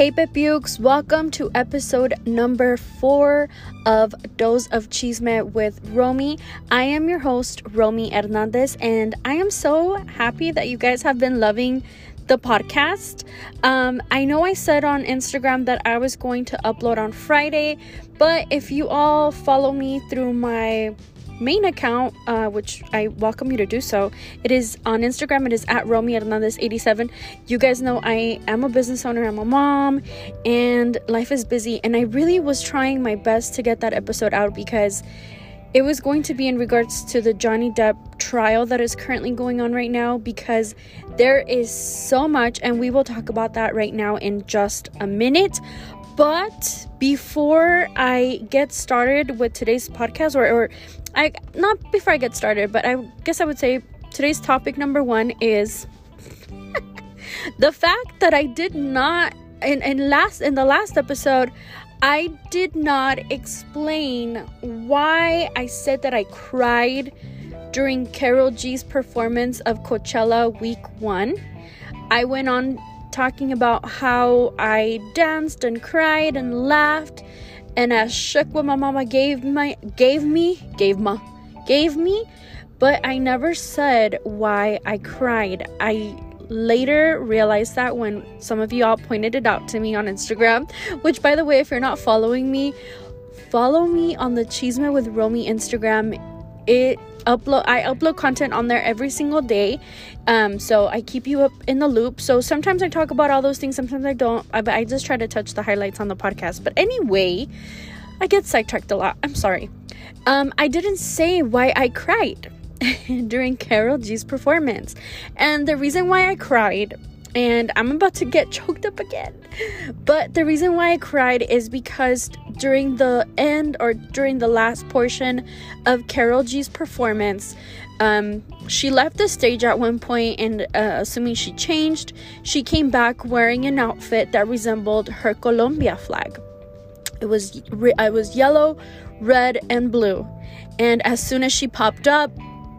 Hey Pepiux, welcome to episode number four of Dose of Chisme with Romy. I am your host, Romy Hernandez, and I am so happy that you guys have been loving the podcast. Um, I know I said on Instagram that I was going to upload on Friday, but if you all follow me through my main account, uh, which I welcome you to do so. It is on Instagram. It is at Romy Hernandez87. You guys know I am a business owner. I'm a mom, and life is busy. And I really was trying my best to get that episode out because it was going to be in regards to the Johnny Depp trial that is currently going on right now because there is so much, and we will talk about that right now in just a minute. But before I get started with today's podcast, or, or I not before I get started, but I guess I would say today's topic number one is the fact that I did not in, in last in the last episode I did not explain why I said that I cried during Karol G's performance of Coachella week 1. I went on talking about how I danced and cried and laughed and I shook what my mama gave my gave me gave ma gave me but i never said why i cried. I later realized that when some of you all pointed it out to me on instagram which by the way if you're not following me follow me on the chisme with romy instagram. It upload i upload content on there every single day. Um so i keep you up in the loop. So sometimes i talk about all those things sometimes i don't. I, but i just try to touch the highlights on the podcast. But anyway i get sidetracked a lot. I'm sorry. Um i didn't say why i cried during Karol G's performance. And the reason why i cried and I'm about to get choked up again. But the reason why I cried is because during the end or during the last portion of Karol G's performance, um, she left the stage at one point, and uh, assuming she changed, she came back wearing an outfit that resembled her Colombia flag. It was it was yellow, red, and blue. And as soon as she popped up,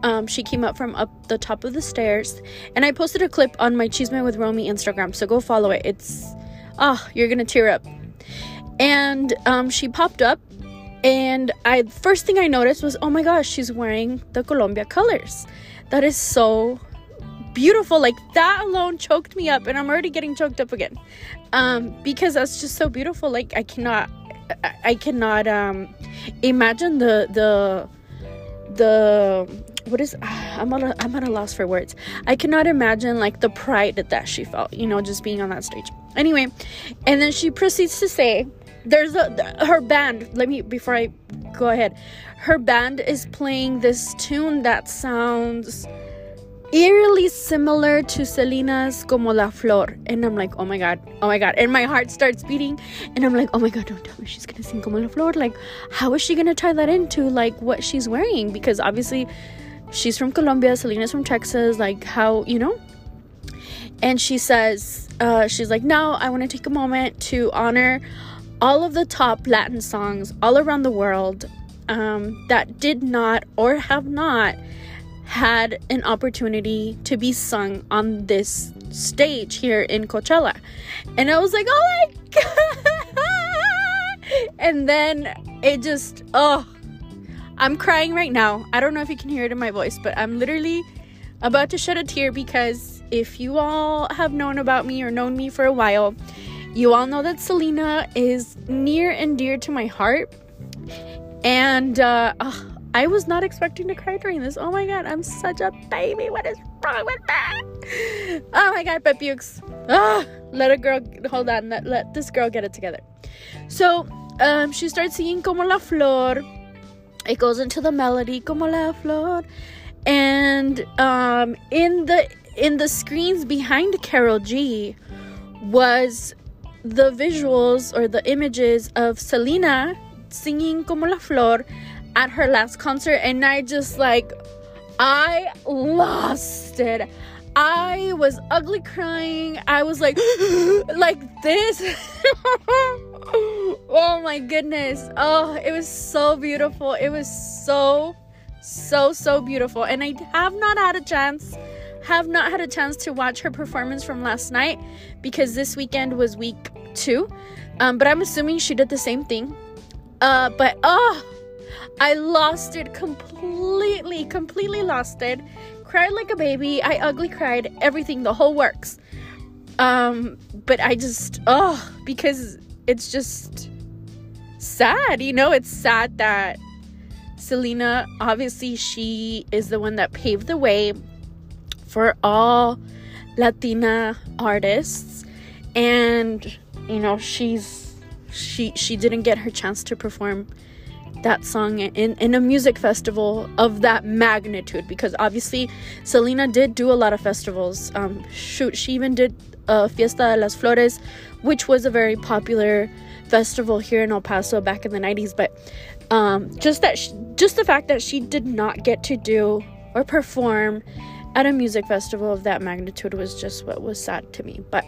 um, she came up from up the top of the stairs, and I posted a clip on my Chisme with Romy Instagram. So go follow it. It's oh, you're gonna tear up. And um, she popped up, and I first thing I noticed was, oh my gosh, she's wearing the Colombia colors. That is so beautiful. Like that alone choked me up, and I'm already getting choked up again, um, because that's just so beautiful. Like I cannot, I, I cannot um, imagine the the the what is I'm at a, I'm at a loss for words. I cannot imagine like the pride that she felt, you know, just being on that stage. Anyway, and then she proceeds to say, "There's a her band. Let me before I go ahead. Her band is playing this tune that sounds." eerily similar to Selena's Como la Flor. And I'm like, oh my god, oh my god. And my heart starts beating. And I'm like, oh my god, don't tell me she's gonna sing Como la Flor. Like, how is she gonna tie that into like what she's wearing? Because obviously she's from Colombia, Selena's from Texas, like how, you know? And she says, uh, she's like, now I want to take a moment to honor all of the top Latin songs all around the world um, that did not or have not had an opportunity to be sung on this stage here in Coachella. And I was like, oh my God! And then it just, oh, I'm crying right now. I don't know if you can hear it in my voice, but I'm literally about to shed a tear because if you all have known about me or known me for a while, you all know that Selena is near and dear to my heart. And uh, I was not expecting to cry during this. Oh my god, I'm such a baby. What is wrong with me? Oh my god, Pepiux. Ah, let a girl hold on. Let, let this girl get it together. So um, she starts singing Como la Flor it goes into the melody como la flor and um, in the in the screens behind Karol G was the visuals or the images of Selena singing como la flor at her last concert and I just like I lost it. I was ugly crying. I was like like this. oh my goodness. Oh, it was so beautiful. It was so, so, so beautiful. And I have not had a chance, have not had a chance to watch her performance from last night because this weekend was week two. Um, but I'm assuming she did the same thing. Uh, but oh, I lost it completely, completely lost it. Cried like a baby. I ugly cried. Everything, the whole works. Um, but I just oh, because it's just sad, you know, it's sad that Selena obviously she is the one that paved the way for all Latina artists. And you know she's she she didn't get her chance to perform that song in in a music festival of that magnitude because obviously Selena did do a lot of festivals. Um shoot she even did uh, Fiesta de las Flores which was a very popular festival here in El Paso back in the 90s but um just that she, just the fact that she did not get to do or perform at a music festival of that magnitude was just what was sad to me. But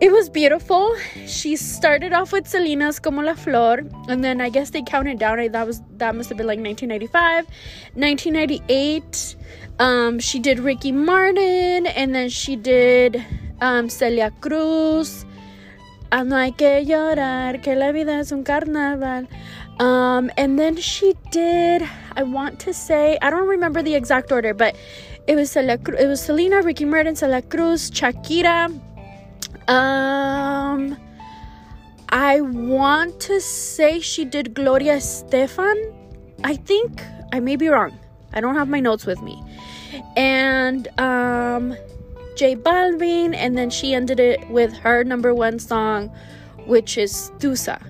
it was beautiful. She started off with Selena's Como la Flor, and then I guess they counted down. That was that must have been like 1995, 1998. Um, she did Ricky Martin, and then she did um, Celia Cruz. Ah, no hay que llorar, que la vida es un carnaval. Um, and then she did. I want to say I don't remember the exact order, but it was Celia, it was Selena, Ricky Martin, Celia Cruz, Shakira. Um, I want to say she did Gloria Estefan. I think I may be wrong. I don't have my notes with me. And um, J Balvin, and then she ended it with her number one song, which is Tusa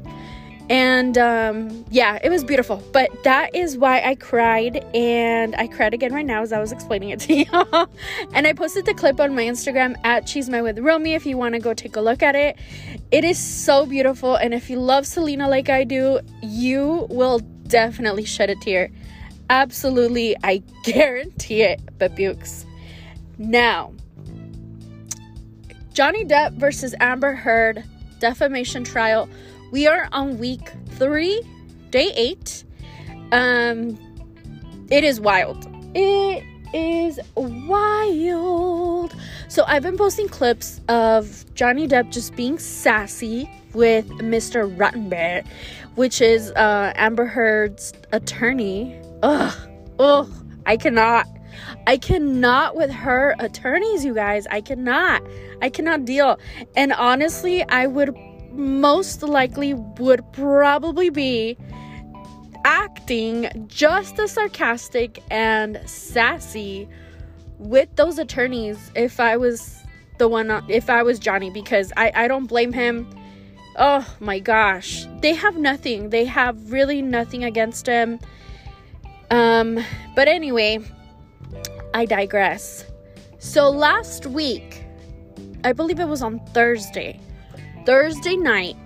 and um, yeah, it was beautiful. But that is why I cried, and I cried again right now as I was explaining it to you. and I posted the clip on my Instagram at Chisme with Romy if you want to go take a look at it. It is so beautiful, and if you love Selena like I do, you will definitely shed a tear. Absolutely, I guarantee it. But Bukes. Now, Johnny Depp versus Amber Heard defamation trial we are on week three, day eight. Um, it is wild. It is wild. So I've been posting clips of Johnny Depp just being sassy with Mr. Rottenberg, which is uh, Amber Heard's attorney. Ugh, ugh, I cannot. I cannot with her attorneys, you guys. I cannot. I cannot deal. And honestly, I would most likely would probably be acting just as sarcastic and sassy with those attorneys if I was the one if I was Johnny because I I don't blame him. Oh my gosh. They have nothing. They have really nothing against him. Um but anyway, I digress. So last week, I believe it was on Thursday, Thursday night,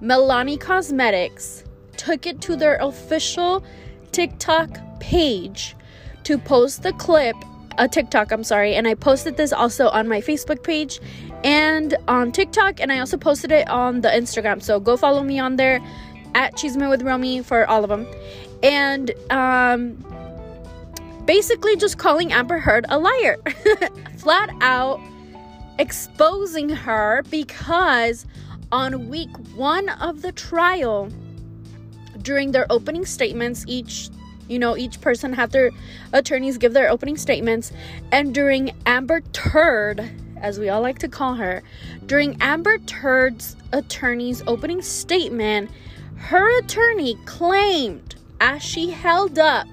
Milani Cosmetics took it to their official TikTok page to post the clip, a TikTok, I'm sorry, and I posted this also on my Facebook page and on TikTok, and I also posted it on the Instagram. So go follow me on there at Chisme with Romy for all of them. And um, basically just calling Amber Heard a liar. Flat out exposing her because on week one of the trial, during their opening statements, each you know, each person had their attorneys give their opening statements, and during Amber Turd, as we all like to call her, during Amber Turd's attorney's opening statement, her attorney claimed as she held up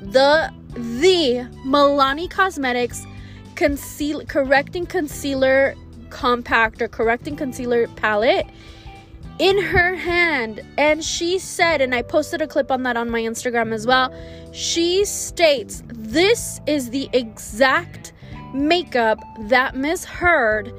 the the Milani Cosmetics conceal correcting concealer compact or correcting concealer palette in her hand. And she said and I posted a clip on that on my Instagram as well she states this is the exact makeup that Miss Heard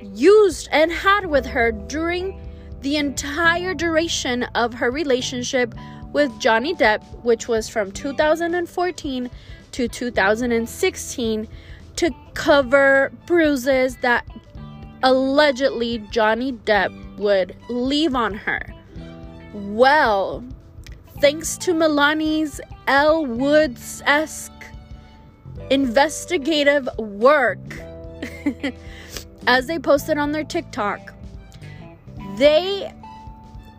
used and had with her during the entire duration of her relationship with Johnny Depp which was from 2014 to 2016 to cover bruises that allegedly Johnny Depp would leave on her. Well, thanks to Milani's Elle Woods esque investigative work, as they posted on their TikTok, They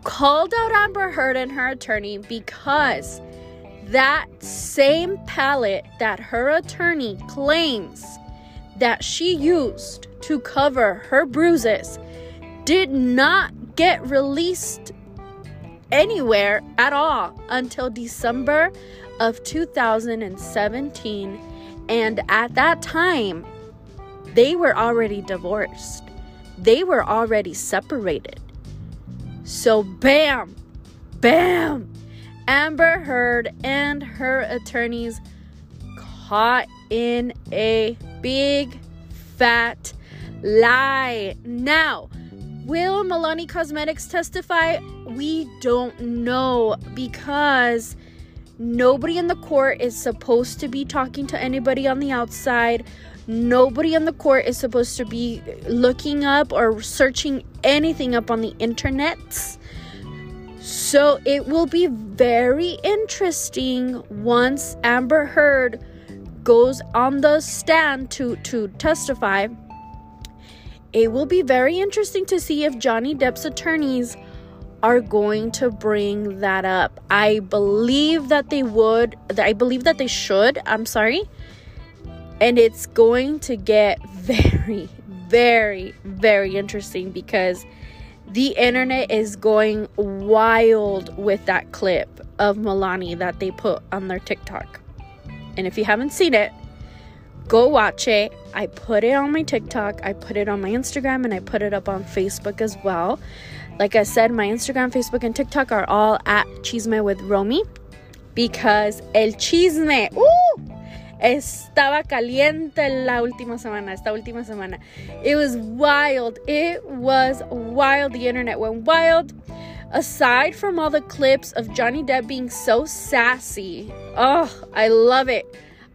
called out Amber Heard and her attorney because that same palette that her attorney claims that she used to cover her bruises did not get released anywhere at all until December of 2017. And at that time, they were already divorced, they were already separated. So, bam, bam, Amber Heard and her attorneys caught in a big fat lie. Now, will Milani Cosmetics testify? We don't know because nobody in the court is supposed to be talking to anybody on the outside. Nobody in the court is supposed to be looking up or searching anything up on the internet. So it will be very interesting once Amber Heard goes on the stand to, to testify. It will be very interesting to see if Johnny Depp's attorneys are going to bring that up. I believe that they would. I believe that they should. I'm sorry. And it's going to get very, very, very interesting because the internet is going wild with that clip of Milani that they put on their TikTok. And if you haven't seen it, go watch it. I put it on my TikTok, I put it on my Instagram, and I put it up on Facebook as well. Like I said, my Instagram, Facebook, and TikTok are all at Chisme with Romy because el chisme uh, estaba caliente la última semana, esta última semana. It was wild. It was wild. The internet went wild. Aside from all the clips of Johnny Depp being so sassy, oh, I love it.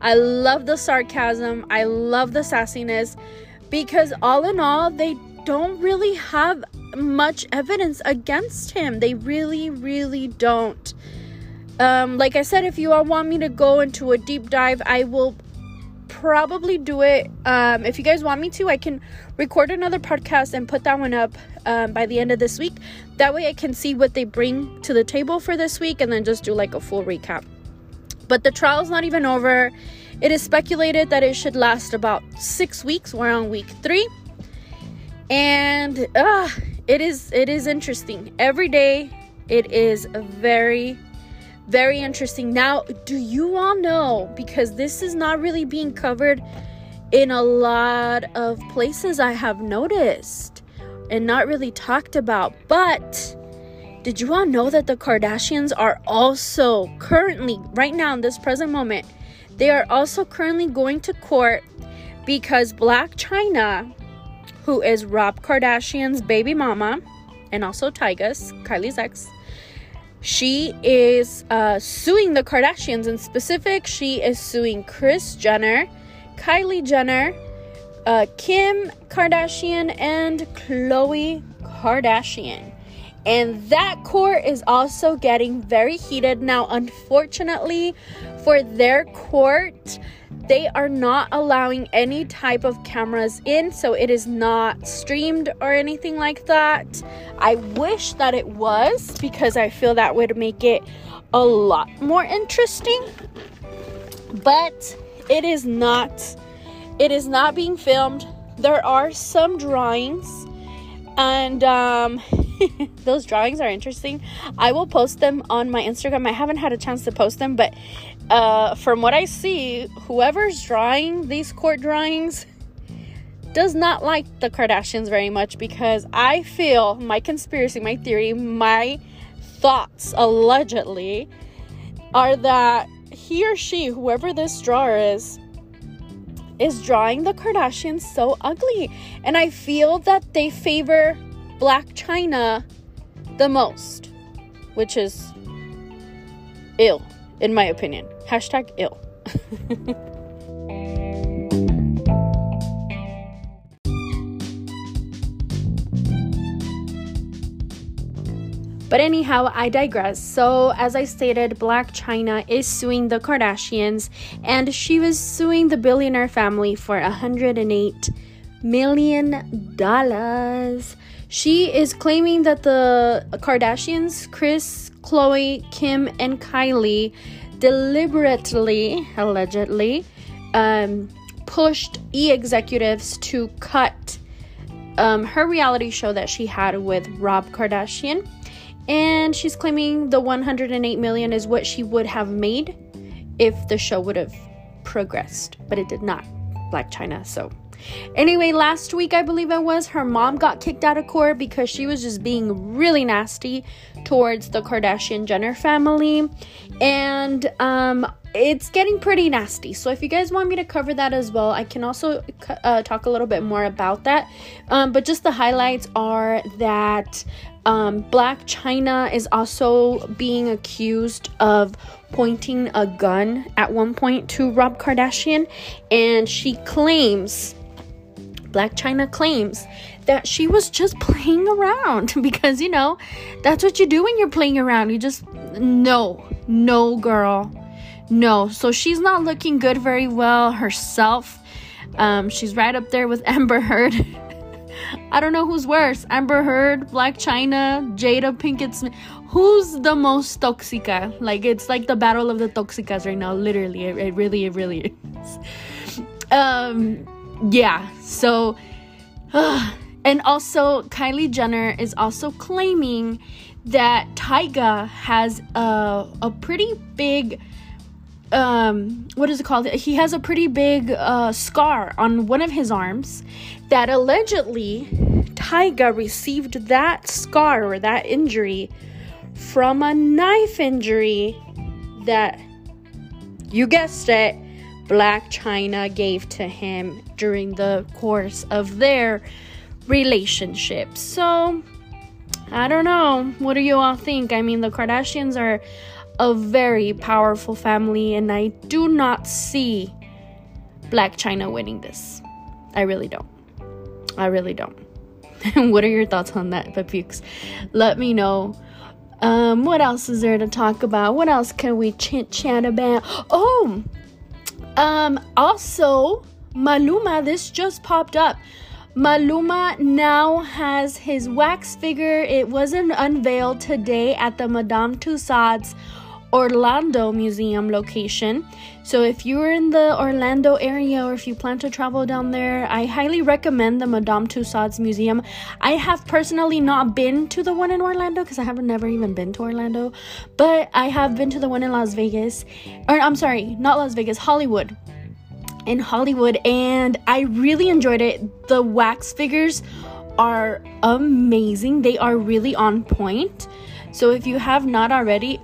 I love the sarcasm. I love the sassiness because all in all, they don't really have much evidence against him. They really, really don't. Um, like I said, if you all want me to go into a deep dive, I will probably do it. Um, if you guys want me to, I can record another podcast and put that one up um, by the end of this week. That way, I can see what they bring to the table for this week and then just do like a full recap. But the trial's not even over. It is speculated that it should last about six weeks. We're on week three. And uh, it is it is interesting. Every day it is very very interesting. Now, do you all know because this is not really being covered in a lot of places I have noticed and not really talked about, but did you all know that the Kardashians are also currently, right now, in this present moment, they are also currently going to court because Blac Chyna, who is Rob Kardashian's baby mama and also Tyga's, Kylie's ex, she is uh, suing the Kardashians. In specific, she is suing Kris Jenner, Kylie Jenner, uh, Kim Kardashian, and Khloe Kardashian. And that court is also getting very heated. Now, unfortunately, for their court, they are not allowing any type of cameras in, so it is not streamed or anything like that. I wish that it was because I feel that would make it a lot more interesting. But it is not. It is not being filmed. There are some drawings and um those drawings are interesting. I will post them on my Instagram. I haven't had a chance to post them, but uh, from what I see, whoever's drawing these court drawings does not like the Kardashians very much because I feel my conspiracy, my theory, my thoughts allegedly are that he or she, whoever this drawer is, is drawing the Kardashians so ugly. And I feel that they favor Blac Chyna the most, which is ill, in my opinion. Hashtag ill. But anyhow, I digress. So, as I stated, Blac Chyna is suing the Kardashians and she was suing the billionaire family for $108 million. She is claiming that the Kardashians, Kris, Khloe, Kim, and Kylie, deliberately, allegedly, um, pushed e executives to cut um, her reality show that she had with Rob Kardashian. And she's claiming the 108 million is what she would have made if the show would have progressed, but it did not. Blac Chyna, so Anyway, last week I believe it was, her mom got kicked out of court because she was just being really nasty towards the Kardashian Jenner family. And um it's getting pretty nasty. So if you guys want me to cover that as well, I can also uh, talk a little bit more about that. Um, but just the highlights are that um, Blac Chyna is also being accused of pointing a gun at one point to Rob Kardashian, and she claims Blac Chyna claims that she was just playing around because, you know, that's what you do when you're playing around. You just, no, no, girl, no. So she's not looking good very well herself. Um, she's right up there with Amber Heard. I don't know who's worse Amber Heard, Blac Chyna, Jada Pinkett Smith. Who's the most toxica? Like, it's like the battle of the toxicas right now, literally. It, it really, it really is. Um, yeah, so, uh, and also Kylie Jenner is also claiming that Tyga has a, a pretty big um what is it called? He has a pretty big uh scar on one of his arms that allegedly Tyga received that scar or that injury from a knife injury that you guessed it Blac Chyna gave to him during the course of their relationship. So, I don't know. What do you all think? I mean, the Kardashians are a very powerful family, and I do not see Blac Chyna winning this. I really don't. I really don't. what are your thoughts on that, Pepiux? Let me know. Um, what else is there to talk about? What else can we chit chat about? Oh, um, also, Maluma, this just popped up. Maluma now has his wax figure. It wasn't unveiled today at the Madame Tussauds Orlando Museum location. So if you're in the Orlando area or if you plan to travel down there, I highly recommend the Madame Tussauds Museum. I have personally not been to the one in Orlando because I have never even been to Orlando, but I have been to the one in Las Vegas. Or I'm sorry, not Las Vegas, Hollywood. In Hollywood, and I really enjoyed it. The wax figures are amazing. They are really on point. So if you have not already,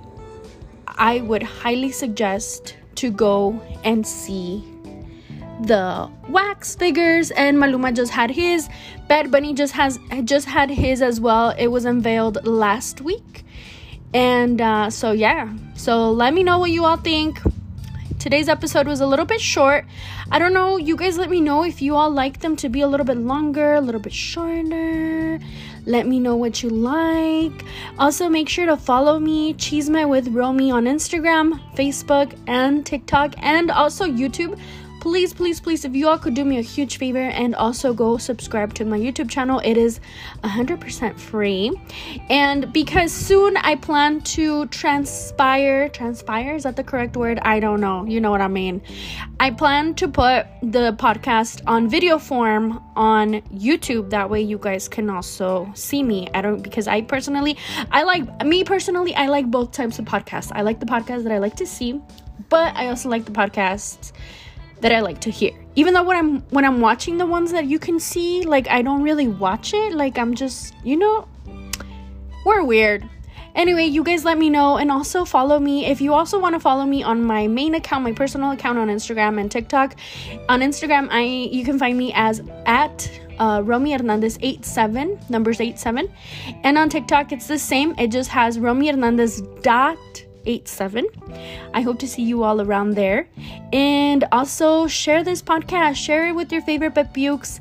I would highly suggest to go and see the wax figures and Maluma just had his Bad Bunny just has just had his as well. It was unveiled last week. And uh, so yeah. So let me know what you all think. Today's episode was a little bit short. I don't know. You guys let me know if you all like them to be a little bit longer a little bit shorter let me know what you like. Also, make sure to follow me, Chisme with Romy, on Instagram, Facebook, and TikTok, and also YouTube please, please, please, if you all could do me a huge favor and also go subscribe to my YouTube channel, it is 100% free. And because soon I plan to transpire, transpire, is that the correct word? I don't know. You know what I mean. I plan to put the podcast on video form on YouTube. That way you guys can also see me. I don't, because I personally, I like, me personally, I like both types of podcasts. I like the podcast that I like to see, but I also like the podcasts that I like to hear. Even though when I'm when I'm watching the ones that you can see, like I don't really watch it. Like I'm just, you know, we're weird. Anyway, you guys let me know and also follow me. If you also want to follow me on my main account, my personal account on Instagram and TikTok. On Instagram, I you can find me as at uh, Romy Hernandez 87, numbers 87. And on TikTok, it's the same. It just has Romy Hernandez dot 87. I hope to see you all around there. And also share this podcast, share it with your favorite pepiux.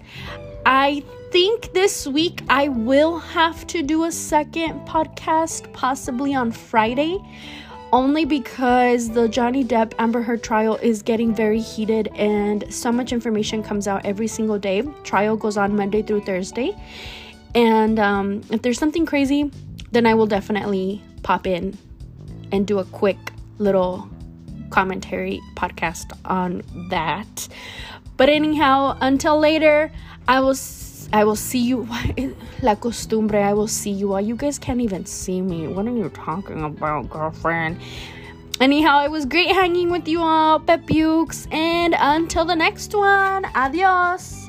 I think this week I will have to do a second podcast, possibly on Friday, only because the Johnny Depp Amber Heard trial is getting very heated and so much information comes out every single day. Trial goes on Monday through Thursday. And um, if there's something crazy, then I will definitely pop in and do a quick little commentary podcast on that. But anyhow, until later, I will I will see you la costumbre. I will see you all. You guys can't even see me. What are you talking about, girlfriend? Anyhow, it was great hanging with you all, Pepiux, and until the next one, adios.